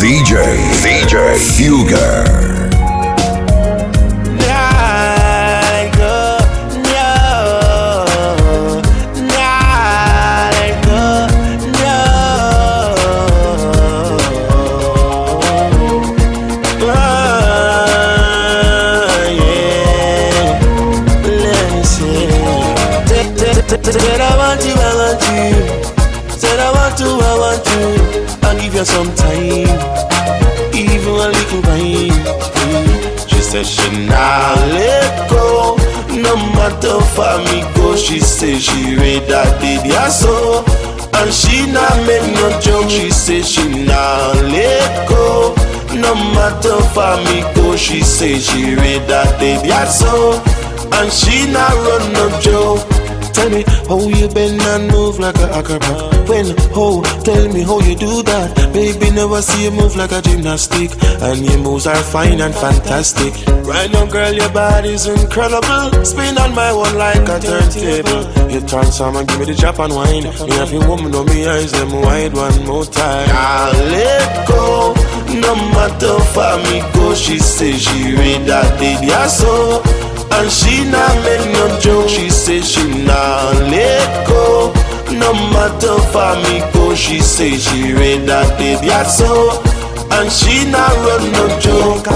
DJ VJ, Fugger. To, I want to. I'll give you some time, even a little time. She said she not let go, no matter for me go. She say she read that did ya so, and she not make no joke. She say she not let go, no matter for me go. She say she read that did ya so, and she not run no joke. Tell me how you bend and move like a acrobat. When, oh, tell me how you do that. Baby, never see you move like a gymnastic. And your moves are fine and fantastic. Right now, girl, your body's incredible. Spin on my one like a turntable. You turn transform and give me the Japan wine. Me have you woman on me eyes, them wide one more time. I'll let go. No matter for me go, she say she read that did ya so. And she not make no joke. She say she not let go. Matter for me go, she say she read that did ya so. And she not run no joke.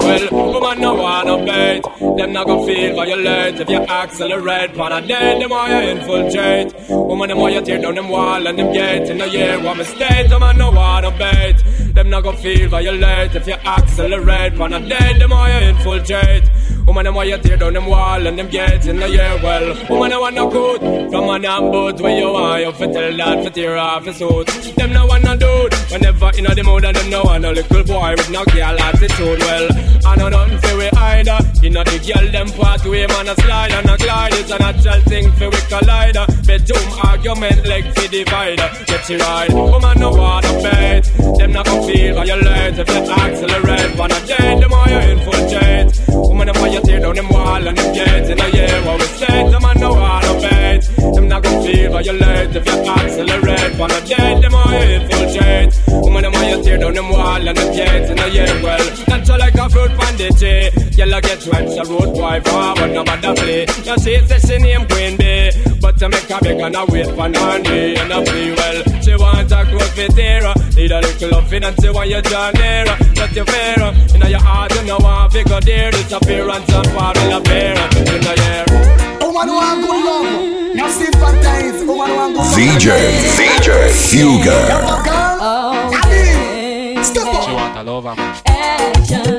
Well, woman no wanna bait. Them not gonna feel violate if you accelerate. Pan a dead, them why you infiltrate. Woman, them why you tear down them wall and them gate. In a year, what mistake, woman no wanna bait. Them not gonna feel violate if you accelerate. Pan a dead, them why you infiltrate. Woman, them why you tear down them wall and them gates in the year. Well, woman, I want no good from an ambush where you are. You fit tell that for tear off his suit. Them no want no dude. Whenever in the mood, and them no want no little boy with no girl attitude. Well, I know nothing for we either. You know the girl them part way, man, a slide and a glide. It's a natural thing for we collide. Bedroom argument like for divider. Get you right. Woman, no want to bet. Them not gonna feel violate if you accelerate. Wanna dead, them why you infiltrate. Woman, them you tear down them wall and them gates in the year. What we say, them man no want to bet. Them not gonna feel violate if you accelerate. Wanna dead, them why you infiltrate. Woman, them you tear down them wall and them gates in the year. Well, natural like a fruit eh, bandage. Yellow get wet, so road boy forward, no matter play. You see, say she name Queen Bee. But to make a beg and a wait for nanny and a play well. She want a close fit here. Need a little loving and she want you down there. Not your fair. In your heart, you know want figure there. Disappearance and war will appear. In the year. Woman want good love. Now sympathize. Woman want good love. VJ, VJ, Fugger. Oh, step up. She want a lover. Action,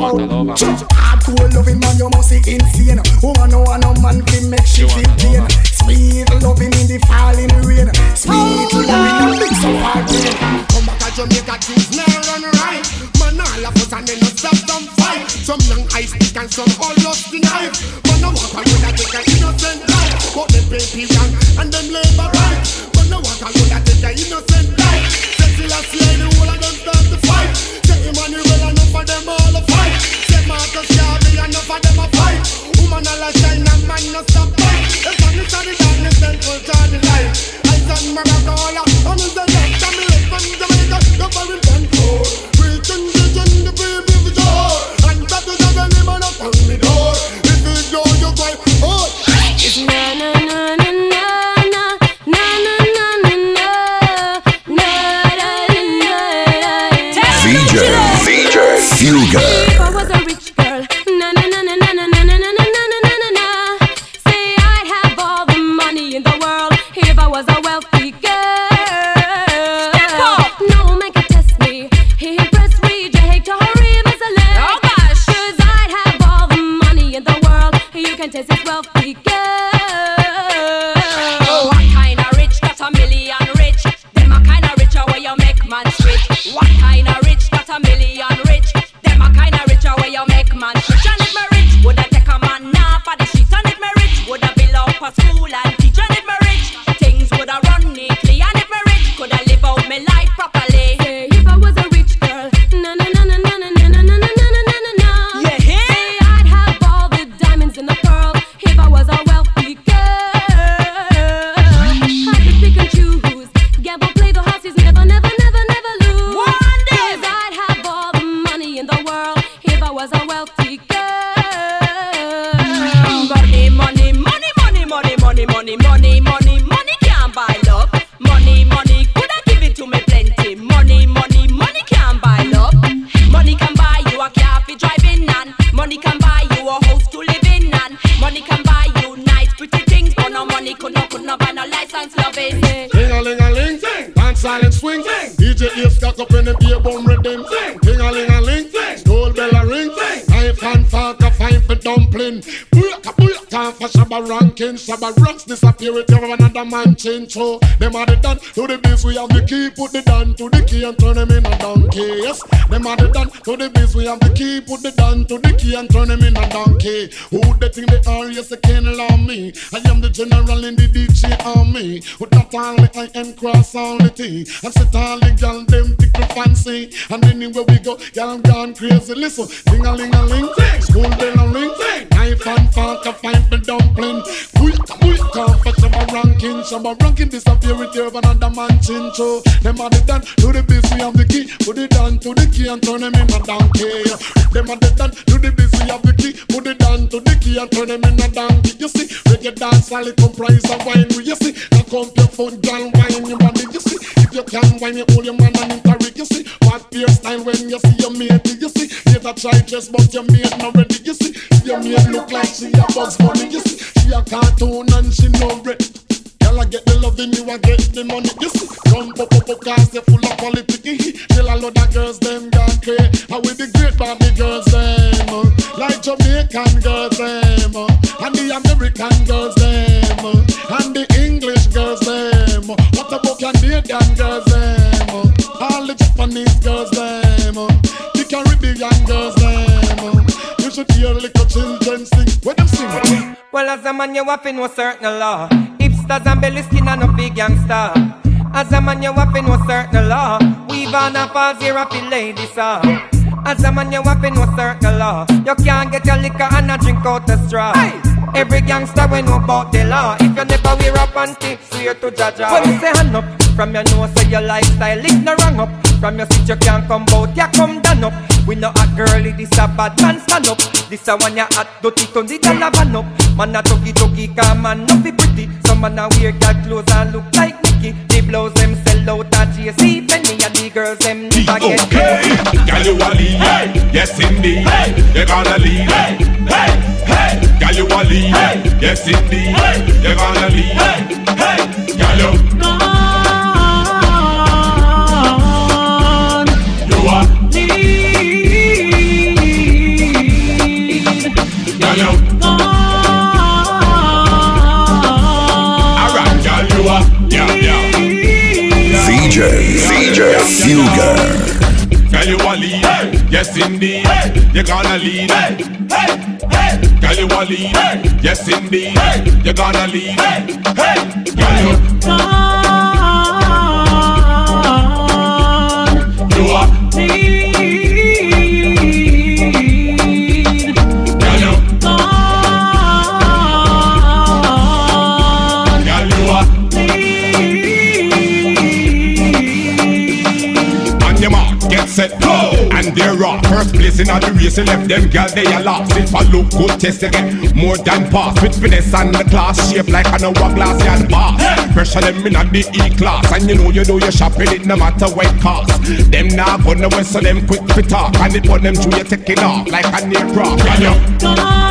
and all about. Hardcore loving man, you must see insane. Woman no want no man fi make she feel pain. Sweet loving in the falling rain. Sweet loving and mix up hard pain. Come back to Jamaica, things now run right. Man, all of us and then no stop some fight. Some young ice pick and some all lost the knife. Man, no walk alone that take an innocent life. But them pay people and them labor right. Man, no walk alone that Fuga. I'll for Shabba ranking. Shabba rocks disappear with you another man change. So them are the done to the biz. We have the key, put the down to the key and turn them in a donkey. Yes, them are the done to the biz. We have the key, put the down to the key and turn them in a donkey. Who they think they are? Yes, they can't allow me. I am the general in the DJ army. With that only I am cross all the T. I sit all the gal them tickle fancy. And anywhere we go, gal gone crazy. Listen, ding a ling a ling, school bell a ring, knife and fork a find the dumpling. Booyaka booyaka, for Shabba ranking, Shabba ranking disappear with you another man chin so Them are the done to the biz, we have the key. Put it down to the key and turn them in a donkey. Them are the done to the biz, we have the key. Put it down to the key and turn them in a donkey. You see, reggae dance all it comprise of wine. You see, now come your phone, gal wine your body. You see, if you can wine, you hold your man what beer when you see your mate. You see, later try dress, but your mate not ready. You see, your mate look like she a bugs bunny. You see, she a cartoon and she no red. Girl, I get the loving, you I get the money. You see, run pop up cars, they full of quality. Tell a lot of girls them gone crazy. How we the great Barbie girls them, uh, like Jamaican girls them, uh, and the American girls them, uh, and the English girls them. What about Canadian girls them? All the Japanese girls them, uh, the Caribbean girls them. uh, You should hear little children sing. When them sing. Well, as a man, you have to know certain a law. Hipsters and belly skin and no big gangster. As a man, you have to know certain law. Weave on a falls here, a lady saw. As a man, you have to know certain law. You can't get your liquor and a drink out the straw. Every gangster we know about the law. If you never wear a panty, swear to Jaja. When you say hand up, from your nose say your lifestyle is no wrong up. From your seat you can't come out, ya come down up. We know a girlie, this a bad man stand up. This a one ya hot, dirty ton, the gal a van up. Man a tuggy tuggy, come man no be pretty. Some man a wear gal clothes and look like Mickey. The blouse them sell out at JC Penney and the girls them never get Okay, girl you a lead, yes indeed. You gonna lead, hey, hey, hey. Girl you a lead, yes indeed. You gonna lead, hey, hey. Yes indeed. You gonna lead, Hey. Hey. Hey. Girl, you a lead, yes indeed. You gonna lead, Hey. Hey. Girl, you, you a, First place in all the race, left them girl they are lost. If I look good, test get more than pass. With finesse and the class, shape like an hourglass and boss. Pressure them in at the E class, and you know you do your shopping it no matter what it cost. Them now gonna so them quick to talk, and it put them through you taking off like an aircraft. Girl, you,